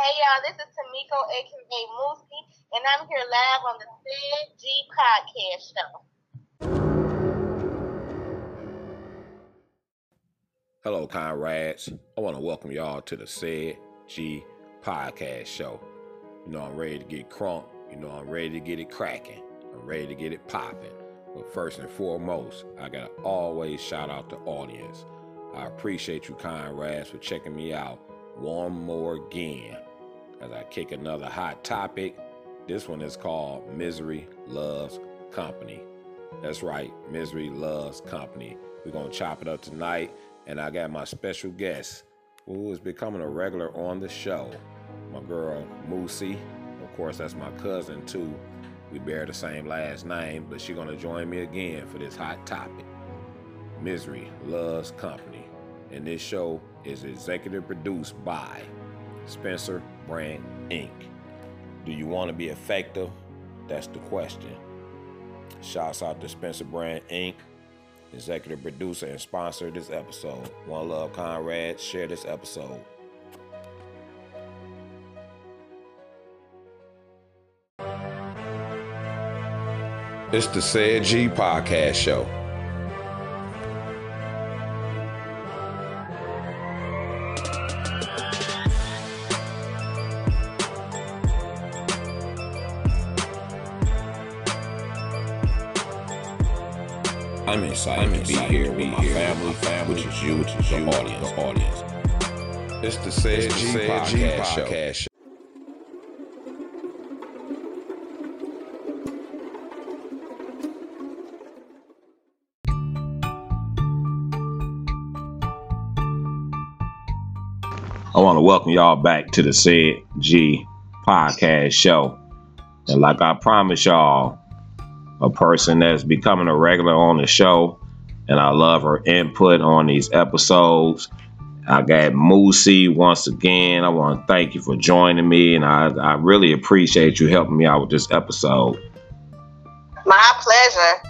Hey y'all, this is Tamiko, aka Moosie, and I'm here live on the Ced G podcast show. Hello, comrades. I want to welcome y'all to the Ced G podcast show. You know, I'm ready to get crunk. You know, I'm ready to get it cracking. I'm ready to get it popping. But first and foremost, I got to always shout out the audience. I appreciate you, comrades, for checking me out one more again as I kick another hot topic. This one is called Misery Loves Company. That's right, Misery Loves Company. We're going to chop it up tonight, and I got my special guest who is becoming a regular on the show. My girl, Moosie. Of course, that's my cousin, too. We bear the same last name, but she's going to join me again for this hot topic. Misery Loves Company. And this show is executive produced by Spencer Brand Inc. Do you want to be effective? That's the question. Shouts out to Spencer Brand Inc., executive producer and sponsor of this episode. One Love Conrad, share this episode. It's the Ced G Podcast Show. Excited I'm to be here with my family, family, which is you, which is the audience, the audience. It's the Ced G, podcast, podcast show. I want to welcome y'all back to the Ced G podcast show. And like I promised y'all, a person that's becoming a regular on the show, and I love her input on these episodes. I got Moosie once again. I want to thank you for joining me, and I, I really appreciate you helping me out with this episode. My pleasure.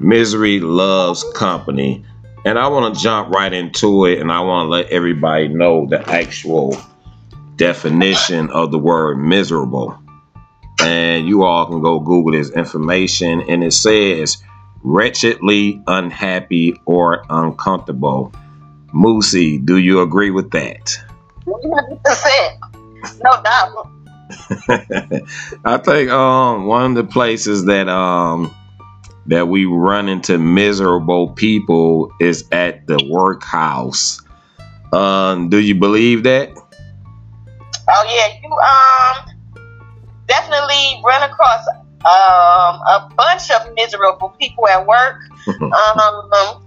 Misery loves company. And I want to jump right into it, and I want to let everybody know the actual definition of the word miserable and you all can go Google this information. And it says wretchedly unhappy or uncomfortable. Moosie, do you agree with that? 100%. No doubt. I think um, one of the places that um, that we run into miserable people is at the workhouse. Um, do you believe that? Oh yeah, you um definitely run across um, a bunch of miserable people at work. um,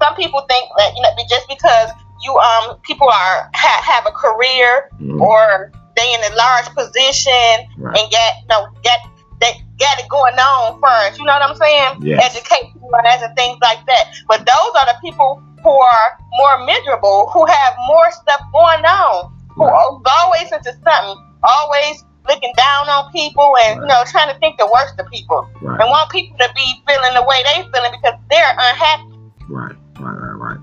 some people think that you know just because you um people are ha- have a career mm. or they in a large position right. and get you know get they got it going on first. You know what I'm saying? Yes. Education and things like that. But those are the people who are more miserable, who have more stuff going on, who right. always into something, always looking down on people and right. you know trying to think the worst of people right. and want people to be feeling the way they feeling because they're unhappy. Right, right, right, right.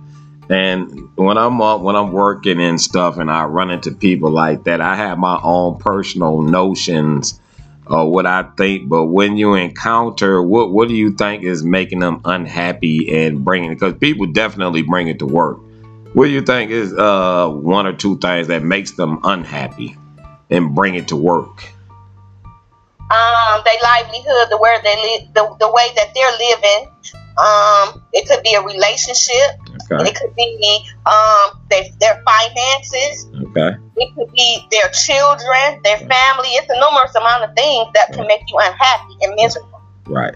And when I'm up, when I'm working and stuff, and I run into people like that, I have my own personal notions of what I think. But when you encounter, what what do you think is making them unhappy and bringing? Because people definitely bring it to work. What do you think is uh, one or two things that makes them unhappy? And bring it to work? Um, their livelihood, the where they live, the, the way that they're living. Um, it could be a relationship. Okay. It could be um their, their finances. Okay. It could be their children, their family. It's a numerous amount of things that can make you unhappy and miserable. Right.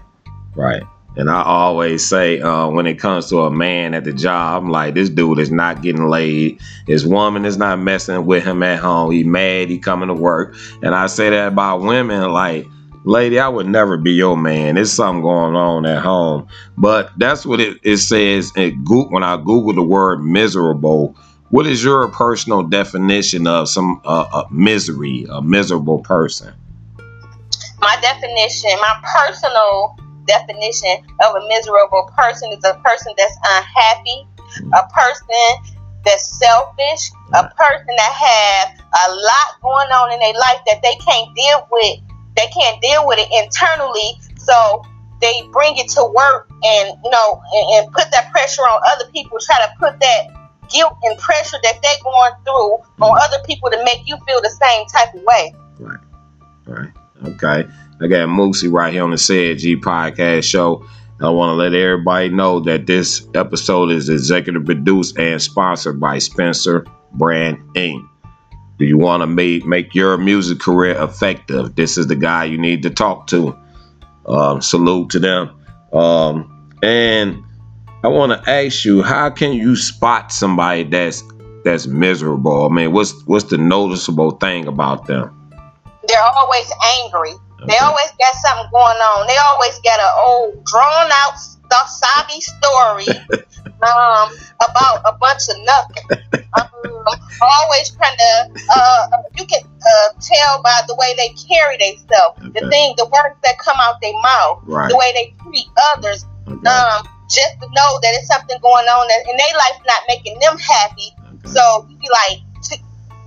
Right. And I always say, uh, when it comes to a man at the job, I'm like, this dude is not getting laid. His woman is not messing with him at home. He mad. He coming to work. And I say that about women, like, lady, I would never be your man. There's something going on at home. But that's what it, it says when I Google the word miserable. What is your personal definition of some uh, misery, a miserable person? My definition, my personal definition of a miserable person is a person that's unhappy, a person that's selfish, a person that has a lot going on in their life that they can't deal with. They can't deal with it internally, so they bring it to work and you know and, and put that pressure on other people. Try to put that guilt and pressure that they're going through on other people to make you feel the same type of way. Right. Right. Okay. I got Moosie right here on the Ced G podcast show. I want to let everybody know that this episode is executive produced and sponsored by Spencer Brand Inc. Do you want to make make your music career effective? This is the guy you need to talk to. Um, salute to them. Um, and I want to ask you, how can you spot somebody that's that's miserable? I mean, what's what's the noticeable thing about them? They're always angry. Okay. They always got something going on. They always got an old drawn out sobby story um, about a bunch of nothing. Um, always trying to uh, you can uh, tell by the way they carry themselves, okay. the thing, the words that come out their mouth, right. the way they treat others. Okay. Um, just to know that it's something going on that in their life not making them happy. So you be like,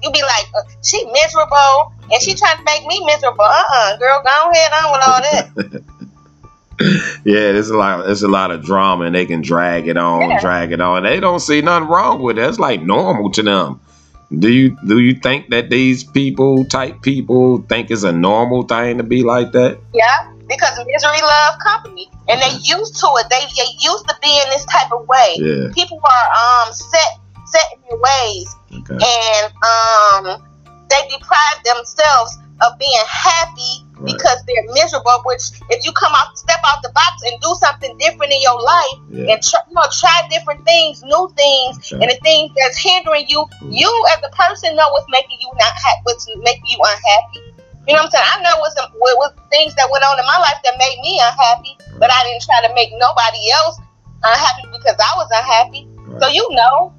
you be like, uh, she miserable and she trying to make me miserable. Uh uh-uh, uh girl, go ahead on with all that. yeah, there's a lot. There's a lot of drama, and they can drag it on, yeah. drag it on. They don't see nothing wrong with it. It's like normal to them. Do you do you think that these people, type people, think it's a normal thing to be like that? Yeah, because misery love company, and they used to it. They they used to be in this type of way. Yeah. People are um set set in their ways, okay. and um they deprive themselves of being happy right. because they're miserable. Which, if you come out, step out the box and do something different in your life, yeah. and try, you know, try different things, new things, okay. and the things that's hindering you, mm. you as a person know what's making you not ha- what's making you unhappy. You know what I'm saying? I know what's what, what things that went on in my life that made me unhappy, right. but I didn't try to make nobody else unhappy because I was unhappy. Right. So you know,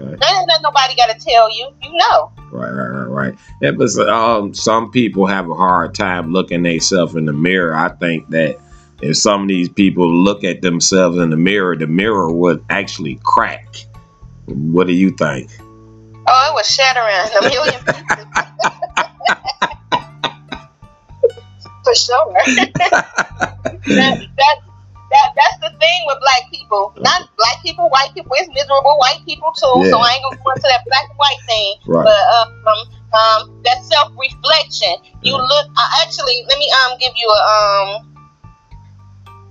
okay. that nobody got to tell you. You know. Right, right, right, right. Yeah, but um, some people have a hard time looking at themselves in the mirror. I think that if some of these people look at themselves in the mirror, the mirror would actually crack. What do you think? Oh, it was shattering a million pieces. For sure. that, that that that's the thing with black people. Not black people, white people. It's miserable white people too. Yeah. So I ain't gonna go into that black and white thing. Right. But um, um, that self reflection. You look. Uh, actually, let me um give you a um.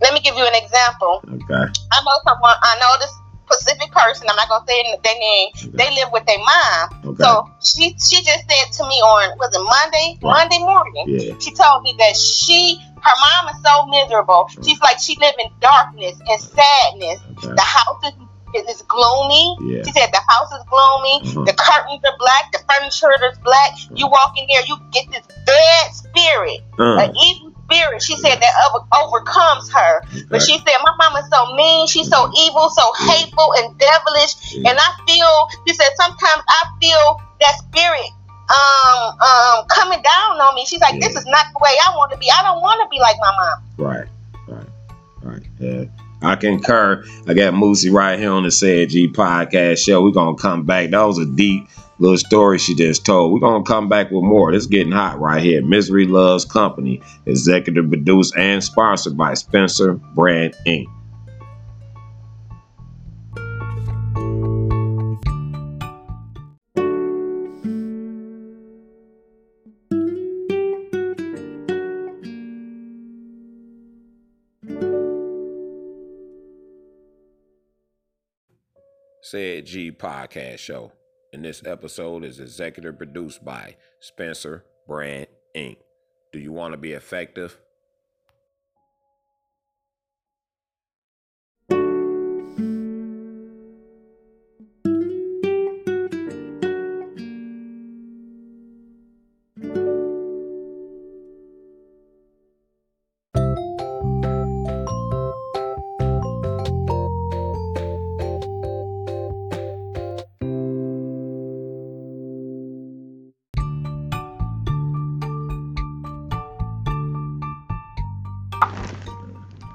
Let me give you an example. Okay. I know someone. I know this specific person. I'm not gonna say their name. Okay. They live with their mom. Okay. So she she just said to me on was it Monday right. Monday morning. Yeah. She told me that she her mom is so miserable. She's like she live in darkness and sadness. Okay. The house is is gloomy. Yeah. She said the house is gloomy. Uh-huh. The curtains are black. The furniture is black. You walk in there, you get this bad spirit, uh-huh. an evil spirit. She said that over, overcomes her. Okay. But she said my mom is so mean. She's so evil, so hateful and devilish. And I feel. She said sometimes I feel that spirit um um coming down on me. She's like, yeah. this is not the way I want to be. I don't want to be like my mom. Right, right, right. Yeah. I concur. I got Moosie right here on the Ced G podcast show. We're gonna come back. That was a deep little story she just told. We're gonna come back with more. It's getting hot right here. Misery Loves Company, executive produced and sponsored by Spencer Brand Inc. G podcast show. And this episode is executive produced by Spencer Brand Inc. Do you want to be effective?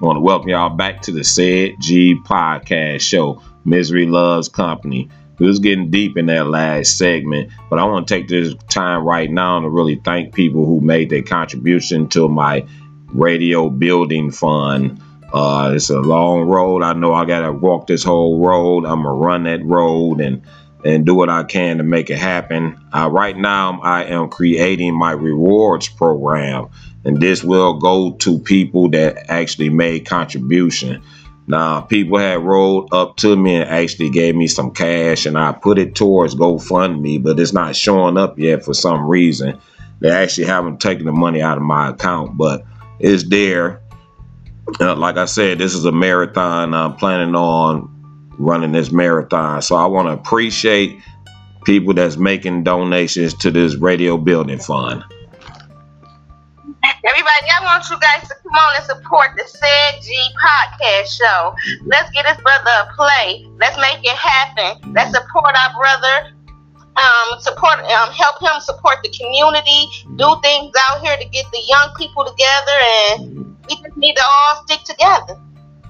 Want to welcome y'all back to the Ced G podcast show, Misery Loves Company. It was getting deep in that last segment, but I want to take this time right now to really thank people who made their contribution to my radio building fund. Uh, it's a long road. I know I gotta walk this whole road. I'm gonna run that road and and do what I can to make it happen. Uh, right now, I am creating my rewards program, and this will go to people that actually made contribution. Now, people had rolled up to me and actually gave me some cash, and I put it towards GoFundMe, but it's not showing up yet for some reason. They actually haven't taken the money out of my account, but it's there. Uh, like I said, this is a marathon. I'm planning on running this marathon, so I want to appreciate people that's making donations to this radio building fund. Everybody, I want you guys to come on and support the Ced G podcast show. Let's get this brother a play. Let's make it happen. Let's support our brother. Um, support, um, help him support the community. Do things out here to get the young people together, and we just need to all stick together.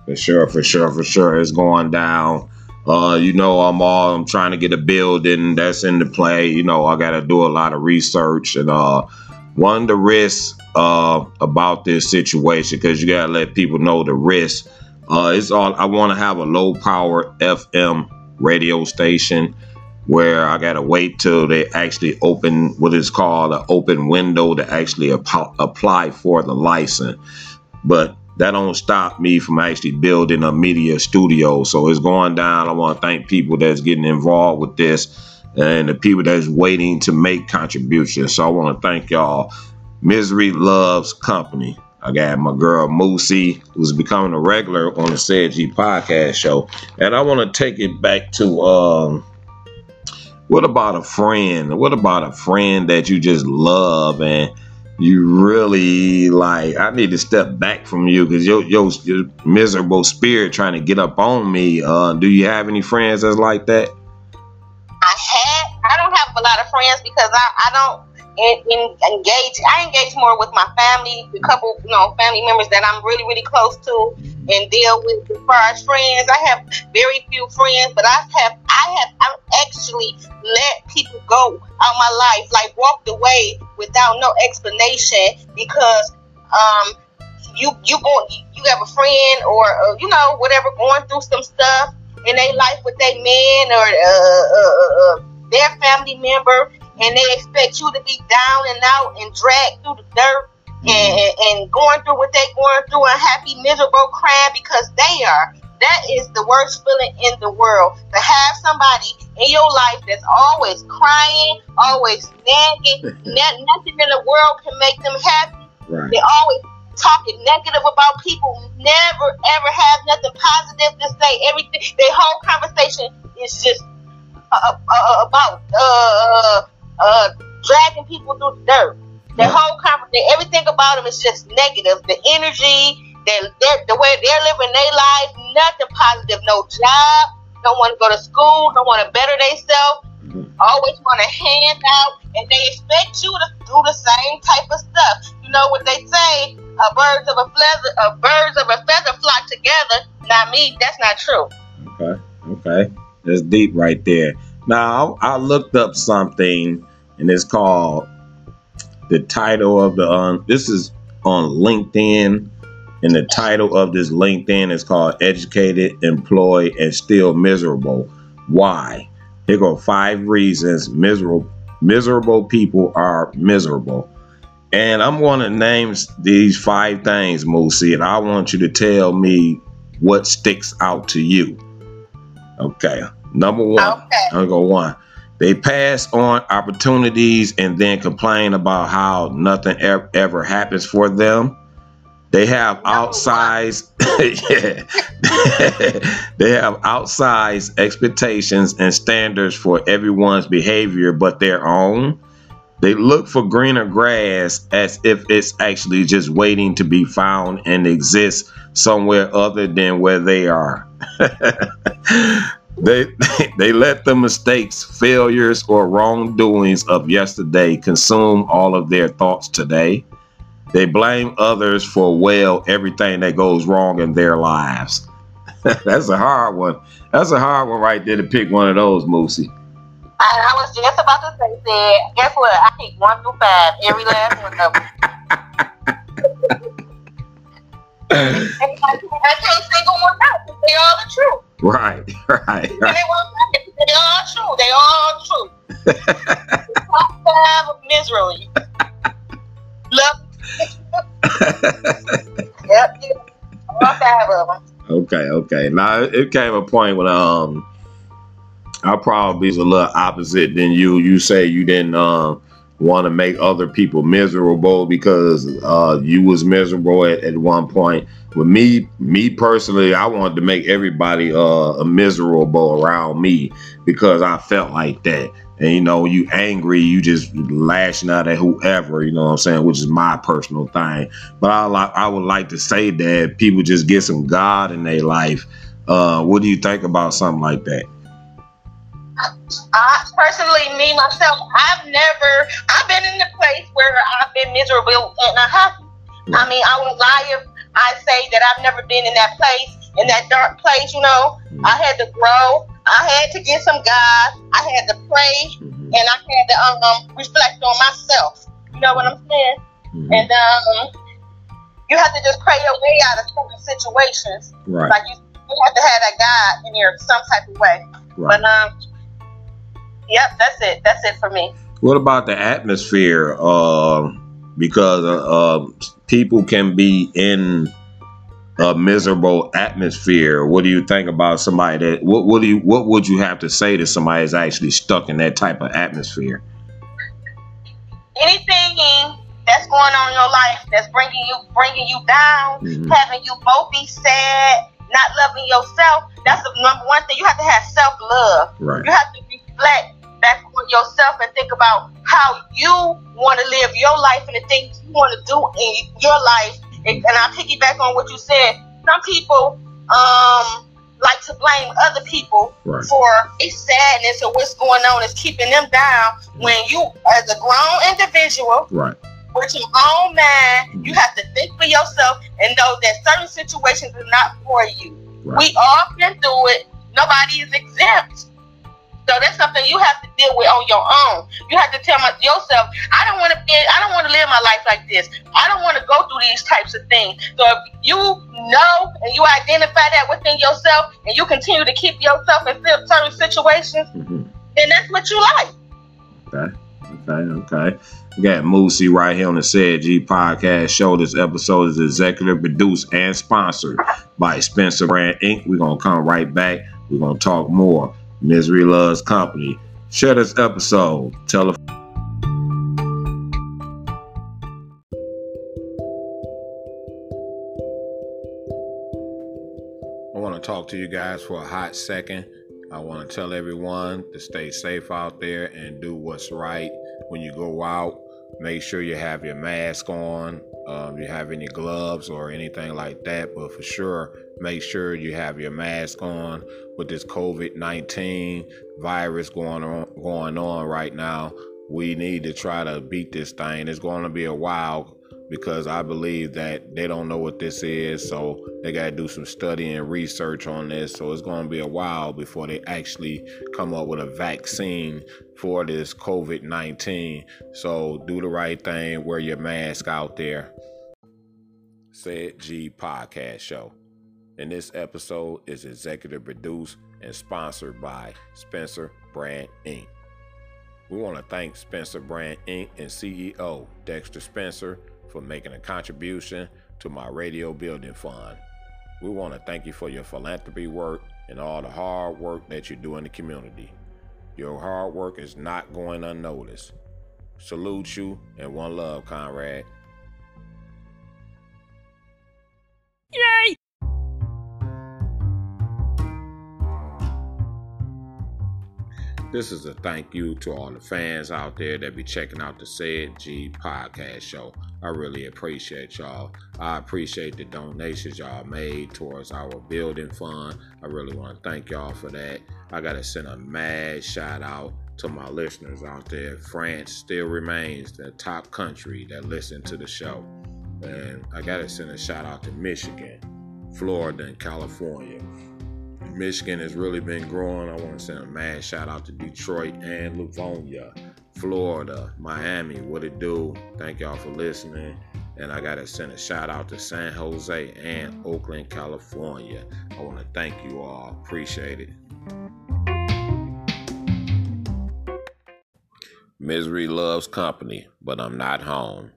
For sure, for sure, for sure, it's going down. Uh, you know, I'm all I'm trying to get a building that's in the play. You know, I got to do a lot of research and uh, one the risks uh, about this situation because you gotta let people know the risk. Uh, it's all I want to have a low power FM radio station where I gotta wait till they actually open what is called an open window to actually ap- apply for the license. But that don't stop me from actually building a media studio. So it's going down. I want to thank people that's getting involved with this and the people that's waiting to make contributions. So I want to thank y'all. Misery Loves Company. I got my girl Moosie, who's becoming a regular on the Ced G podcast show. And I want to take it back to um, what about a friend? What about a friend that you just love and you really like? I need to step back from you because your, your, your miserable spirit trying to get up on me. Uh, do you have any friends that's like that? I had. I don't have a lot of friends because I, I don't in, engage. I engage more with my family, a couple, you know, family members that I'm really, really close to, and deal with. As far as friends, I have very few friends, but I have, I have, I've actually let people go out my life, like walked away without no explanation because, um, you you go, you have a friend or uh, you know whatever going through some stuff in their life with their man or uh, uh, uh, uh their family member and they expect you to be down and out and dragged through the dirt mm-hmm. and, and going through what they're going through, unhappy, miserable, crying because they are. That is the worst feeling in the world. To have somebody in your life that's always crying, always nagging, nothing in the world can make them happy. Right. They always talking negative about people, never ever have nothing positive to say. Everything, their whole conversation is just about uh, uh, dragging people through the dirt. The yeah. whole conversation, everything about them is just negative. The energy, they the way they're living their life, nothing positive. No job, don't want to go to school, don't want to better themselves, mm-hmm. always want to hand out, and they expect you to do the same type of stuff. You know what they say? A birds of a feather, a birds of a feather flock together. Not me. That's not true. Okay. Okay. That's deep right there. Now I looked up something and it's called the title of the um, this is on LinkedIn and the title of this LinkedIn is called Educated, Employed, and Still Miserable. Why? Here go five reasons miserable miserable people are miserable. And I'm going to name these five things, Moosie, and I want you to tell me what sticks out to you. Okay. Number one. Okay. I'll go one. They pass on opportunities and then complain about how nothing ever, ever happens for them. They have outsized they have outsized expectations and standards for everyone's behavior but their own. They look for greener grass as if it's actually just waiting to be found and exists somewhere other than where they are. They, they let the mistakes, failures, or wrongdoings of yesterday consume all of their thoughts today. They blame others for, well, everything that goes wrong in their lives. That's a hard one. That's a hard one right there to pick one of those, Moosie. I, I was just about to say, said, guess what? I picked one through five, every last one of them. I can't single one out. They all the truth. Right, right, right. They, they all true. They all true. Top five of misery. Love. yep. All five of them. Okay, okay. Now it came a point when um I probably was a little opposite than you. You say you didn't um want to make other people miserable because uh, you was miserable at, at one point. With me, me personally, I wanted to make everybody uh, miserable around me because I felt like that. And you know, you angry, you just lashing out at whoever, you know what I'm saying, which is my personal thing. But I like I would like to say that people just get some God in their life. Uh, what do you think about something like that? I personally, me myself, I've never, I've been in a place where I've been miserable and unhappy. Right. I mean, I would lie if I say that I've never been in that place, in that dark place. You know, mm-hmm. I had to grow. I had to get some God. I had to pray, mm-hmm. and I had to um, reflect on myself. You know what I'm saying? Mm-hmm. And um, you have to just pray your way out of certain situations. Right. Like you, you have to have that God in there some type of way. Right. But um Yep, that's it. That's it for me. What about the atmosphere? Uh, because uh, uh, people can be in a miserable atmosphere. What do you think about somebody that? What what do you what would you have to say to somebody that's actually stuck in that type of atmosphere? Anything that's going on in your life that's bringing you bringing you down, mm-hmm. having you both be sad, not loving yourself. That's the number one thing. You have to have self love. Right. You have to reflect back on yourself and think about how you want to live your life and the things you want to do in your life. And, and I piggyback on what you said. Some people um, like to blame other people right. for a sadness or what's going on is keeping them down. When you, as a grown individual, right. with your own mind, you have to think for yourself and know that certain situations are not for you. Right. We all been through it. Nobody is exempt. So that's something you have to deal with on your own. You have to tell my, yourself, I don't want to be, I don't want to live my life like this. I don't want to go through these types of things. So if you know and you identify that within yourself, and you continue to keep yourself in certain situations, mm-hmm. then that's what you like. Okay. Okay, okay. We got Moosie right here on the Ced G podcast show. This episode is executive produced and sponsored by Spencer Brand Inc. We're gonna come right back. We're gonna talk more Misery Loves Company. Share this episode. Tell a I want to talk to you guys for a hot second. I want to tell everyone to stay safe out there and do what's right when you go out. Make sure you have your mask on. Um, you have any gloves or anything like that, but for sure, make sure you have your mask on with this COVID 19 virus going on, going on right now. We need to try to beat this thing. It's going to be a while because I believe that they don't know what this is, so they got to do some study and research on this. So it's going to be a while before they actually come up with a vaccine for this COVID 19. So do the right thing, wear your mask out there. Ced G Podcast Show. And this episode is executive produced and sponsored by Spencer Brand Inc. We want to thank Spencer Brand Inc. and CEO Dexter Spencer for making a contribution to my radio building fund. We want to thank you for your philanthropy work and all the hard work that you do in the community. Your hard work is not going unnoticed. Salute you and one love, Conrad. Yay! This is a thank you to all the fans out there that be checking out the Ced G podcast show. I really appreciate y'all. I appreciate the donations y'all made towards our building fund. I really want to thank y'all for that. I got to send a mad shout out to my listeners out there. France still remains the top country that listen to the show. And I got to send a shout out to Michigan, Florida, and California. Michigan has really been growing. I want to send a mad shout out to Detroit and Livonia, Florida, Miami. What it do? Thank y'all for listening. And I got to send a shout out to San Jose and Oakland, California. I want to thank you all. Appreciate it. Misery loves company, but I'm not home.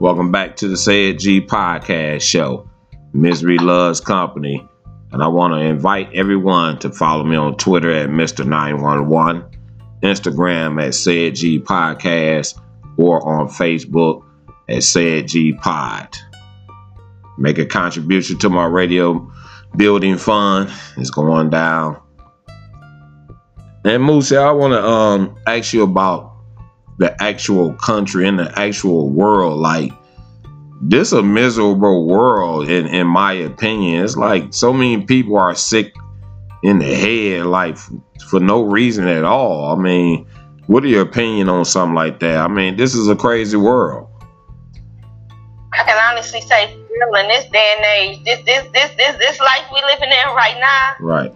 Welcome back to the Say G podcast show. Misery loves company. And I want to invite everyone to follow me on Twitter at Mr911 Instagram at Ced G Podcast, or on Facebook at Ced G Pod. Make a contribution to my radio building fund. It's going down. And Moose, I want to um ask you about the actual country in the actual world. Like this a miserable world in in my opinion. It's like so many people are sick in the head, like for no reason at all. I mean, what are your opinion on something like that? I mean, this is a crazy world. I can honestly say, in this day and age, this this this this this life we living in right now, right?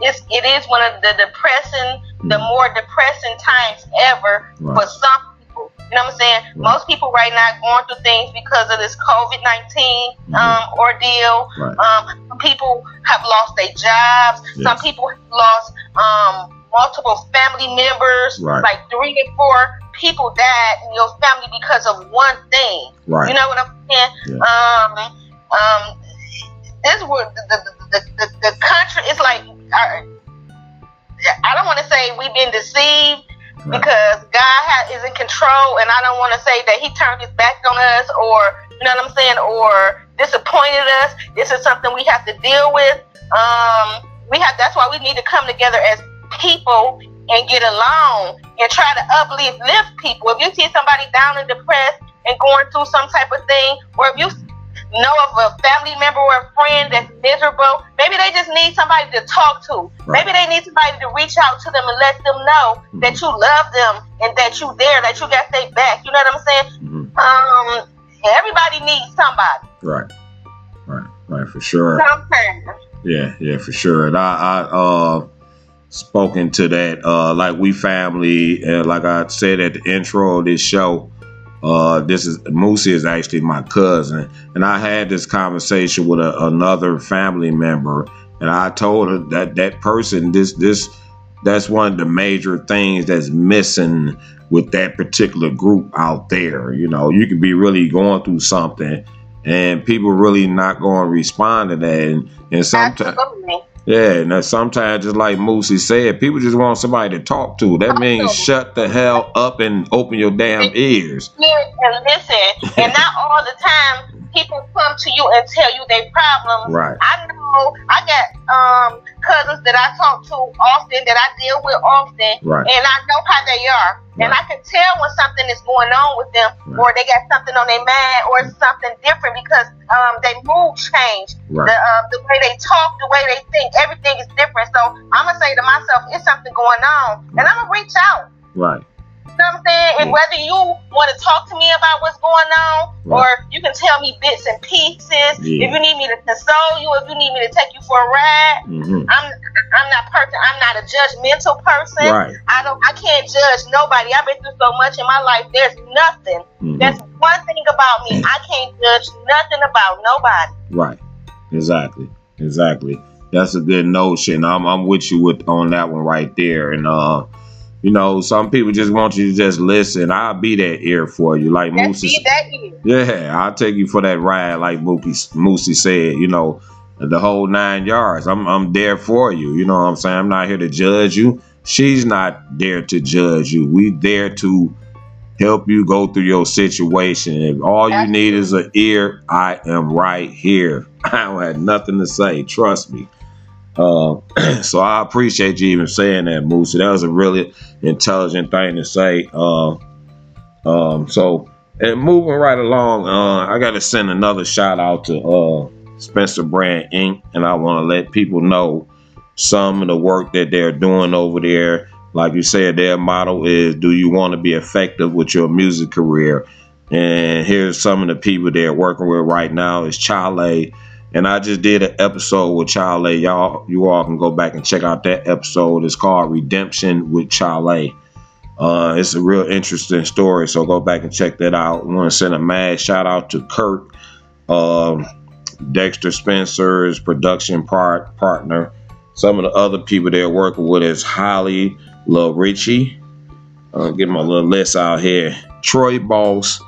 It's, it is one of the depressing. The more depressing times ever right. for some people. you know what I'm saying? Right. Most people right now going through things because of this COVID 19 mm-hmm. um, ordeal. Right. Um, some people have lost their jobs. Yes. Some people have lost um, multiple family members. Right. Like three to four people died in your family because of one thing. Right. You know what I'm saying? Yeah. Um, um, this would the, the, the, the, country. It's like don't want to say we've been deceived Right. Because God has, is in control, and I don't want to say that He turned His back on us, or you know what I'm saying, or disappointed us. This is something we have to deal with. Um, we have. That's why we need to come together as people and get along and try to uplift lift people. If you see somebody down and depressed and going through some type of thing, or if you know of a family member or a friend that's miserable, maybe they just need somebody to talk to. Right. Maybe they need somebody to reach out to them and let them know mm-hmm. that you love them and that you there, that you got their back. You know what I'm saying? Mm-hmm. Um, everybody needs somebody. Right. Right. Right. For sure. Sometimes. Yeah. Yeah. For sure. And I, I, uh, spoken to that, uh, like we family, and like I said at the intro of this show, uh, this is Moosie is actually my cousin, and I had this conversation with a, another family member, and I told her that that person, this this, that's one of the major things that's missing with that particular group out there. You know, you could be really going through something, and people really not going to respond to that, and, and sometimes. Yeah, and sometimes just like Moosie said, people just want somebody to talk to. That means shut the hell up and open your damn ears. And listen, and not all the time people come to you and tell you their problems. Right. I know I got um, cousins that I talk to often, that I deal with often, right. and I know how they are. Right. And I can tell when something is going on with them, right. or they got something on their mind, or something different because um, their mood changed. Right. The, uh, the way they talk, the way they think, everything is different. So I'm going to say to myself, it's something going on, and I'm going to reach out. Right. You know what I'm saying? And whether you want to talk to me about what's going on, right. or you can tell me bits and pieces. Yeah. If you need me to console you, if you need me to take you for a ride, mm-hmm. I'm I'm not perfect. I'm not a judgmental person. Right. I don't. I can't judge nobody. I've been through so much in my life. There's nothing. Mm-hmm. That's one thing about me. I can't judge nothing about nobody. Right. Exactly. Exactly. That's a good notion. I'm I'm with you with on that one right there. And uh you know, some people just want you to just listen. I'll be that ear for you, like Moosie. Yeah, I'll take you for that ride, like Mookie Moosie said. You know, the whole nine yards. I'm I'm there for you. You know what I'm saying? I'm not here to judge you. She's not there to judge you. We there to help you go through your situation. If all you need is an ear, I am right here. I don't have nothing to say. Trust me. Uh, so I appreciate you even saying that, Moose. That was a really intelligent thing to say. Uh, um, so, and moving right along, uh, I got to send another shout out to uh, Spencer Brand Inc. And I want to let people know some of the work that they're doing over there. Like you said, their motto is Do you want to be effective with your music career? And here's some of the people they're working with right now is Chale. And I just did an episode with Chale. Y'all, you all can go back and check out that episode. It's called Redemption with Chale. Uh, it's a real interesting story, so go back and check that out. I want to send a mad shout out to Kurt, um, Dexter Spencer's production part partner. Some of the other people they're working with is Holly Lil Richie. I'll get my little list out here. Troy Boss,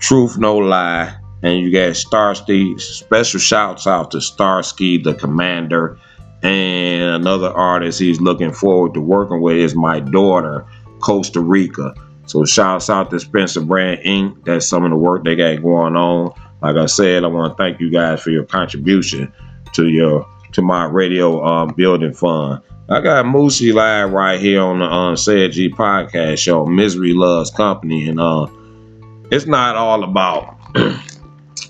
Truth No Lie, and you got Starsky. Special shouts out to Starsky, the commander, and another artist he's looking forward to working with is my daughter, Costa Rica. So shouts out to Spencer Brand Inc. That's some of the work they got going on. Like I said, I want to thank you guys for your contribution to your to my radio um, building fund. I got Moosie live right here on the uh, Ced G podcast show, Misery Loves Company, and uh, it's not all about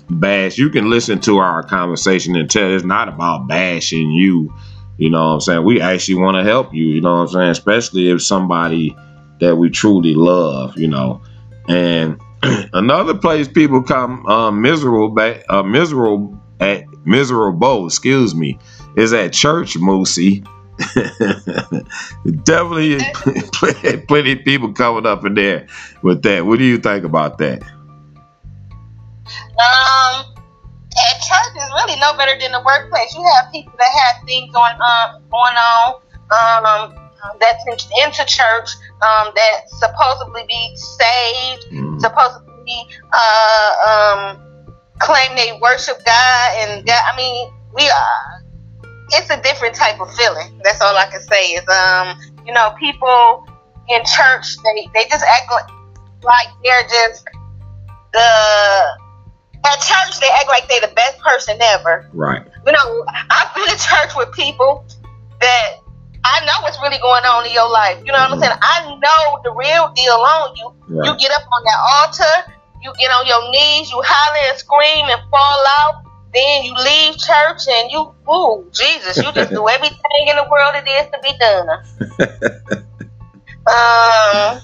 bash. You can listen to our conversation and tell it's not about bashing you. You know what I'm saying? We actually want to help you. You know what I'm saying? Especially if somebody that we truly love. You know, and another place people come uh, miserable, back, uh, miserable at miserable. Excuse me, is at church, Moosie. Definitely plenty, plenty of people coming up in there with that. What do you think about that? Um, at church is really no better than the workplace. You have people that have things going on, going on, um, that's in, into church, um, that supposedly be saved, mm. supposedly, uh, um, claim they worship God, and God, I mean, we are it's a different type of feeling. That's all I can say is, um, you know, people in church they they just act like, like they're just the at church they act like they're the best person ever. Right. You know, I've been to church with people that I know what's really going on in your life. You know what mm-hmm. I'm saying? I know the real deal on you. Right. You get up on that altar, you get on your knees, you holler and scream and fall out then you leave church and you, ooh, Jesus, you just do everything in the world it is to be done. um,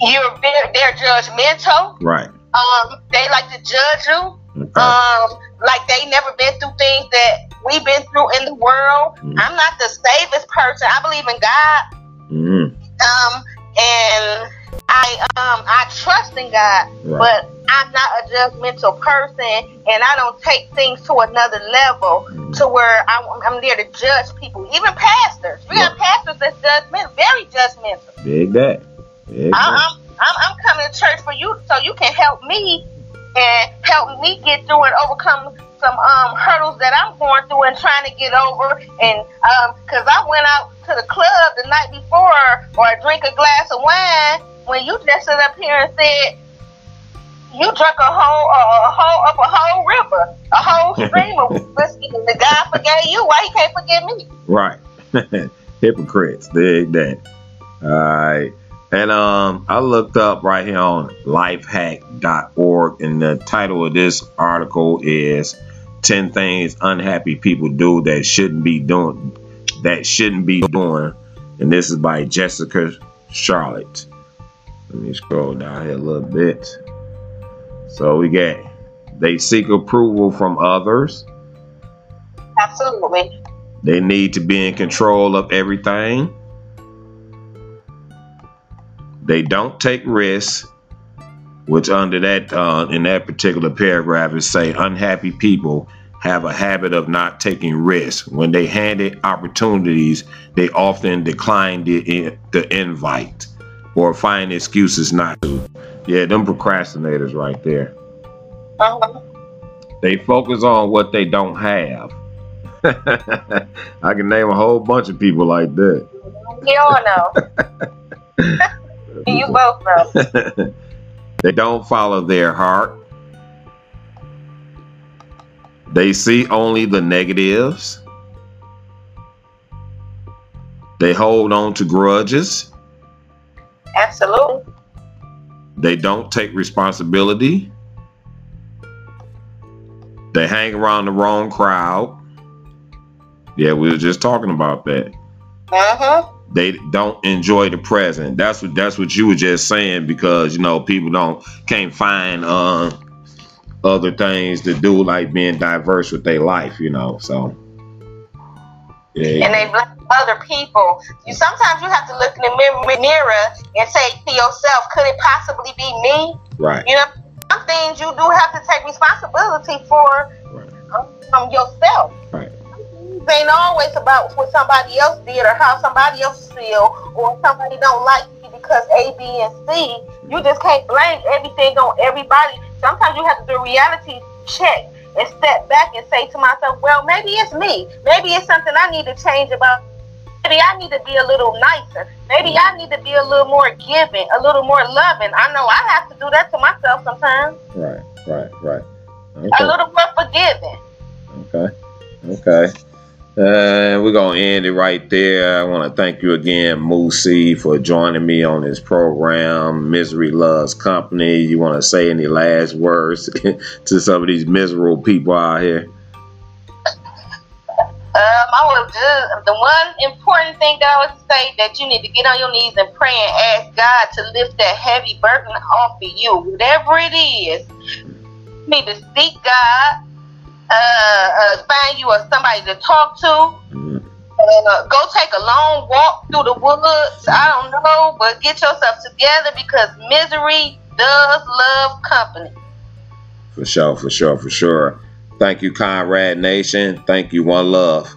you're very, they're judgmental. Right. Um, they like to judge you. Okay. Um, like they never been through things that we've been through in the world. Mm. I'm not the safest person. I believe in God. Mm. Um, and I um I trust in God, right. but I'm not a judgmental person, and I don't take things to another level mm. to where I'm, I'm, there to judge people. Even pastors, we got pastors that's judgmental, very judgmental. Big that. Big I'm, I'm, I'm coming to church for you, so you can help me and help me get through and overcome some um, hurdles that I'm going through and trying to get over. And because um, I went out to the club the night before or I drink a glass of wine, when you just stood up here and said you drank a whole uh, a whole up a whole river, a whole stream of whiskey, and the God forgave you. Why he can't forgive me? Right, hypocrites. Dig that. All right. And um, I looked up right here on lifehack.org, and the title of this article is 10 Things Unhappy People Do That Shouldn't Be Doing That Shouldn't Be Doing. And this is by Jessica Charlotte. Let me scroll down here a little bit. So we get they seek approval from others. Absolutely. They need to be in control of everything. They don't take risks, which under that uh, in that particular paragraph is say unhappy people have a habit of not taking risks. When they handed opportunities, they often decline the, the invite or find excuses not to. Yeah, them procrastinators right there. Uh-huh. They focus on what they don't have. I can name a whole bunch of people like that. You all know. you both know. they don't follow their heart. They see only the negatives. They hold on to grudges. Absolutely. They don't take responsibility. They hang around the wrong crowd. Yeah, we were just talking about that. Uh-huh. They don't enjoy the present. That's what that's what you were just saying because you know people don't can't find uh other things to do like being diverse with their life, you know. So yeah. And they blame other people. You sometimes you have to look in the mirror and say to yourself, could it possibly be me? Right. You know, some things you do have to take responsibility for right. um, yourself. Right. Ain't always about what somebody else did or how somebody else feel or somebody don't like you because A, B, and C. You just can't blame everything on everybody. Sometimes you have to do reality check and step back and say to myself, well, maybe it's me. Maybe it's something I need to change about. Maybe I need to be a little nicer. Maybe I need to be a little more giving, a little more loving. I know I have to do that to myself sometimes. Right, right, right. Okay. A little more forgiving. Okay, okay. Uh, we're gonna end it right there. I want to thank you again, Moosie, for joining me on this program. Misery loves company. You want to say any last words to some of these miserable people out here? Um, I would just the one important thing that I would say that you need to get on your knees and pray and ask God to lift that heavy burden off of you, whatever it is. You need to seek God uh, find you a somebody to talk to. Uh, go take a long walk through the woods. I don't know, but get yourself together because misery does love company. For sure, for sure, for sure. Thank you, Conrad Nation. Thank you, One Love.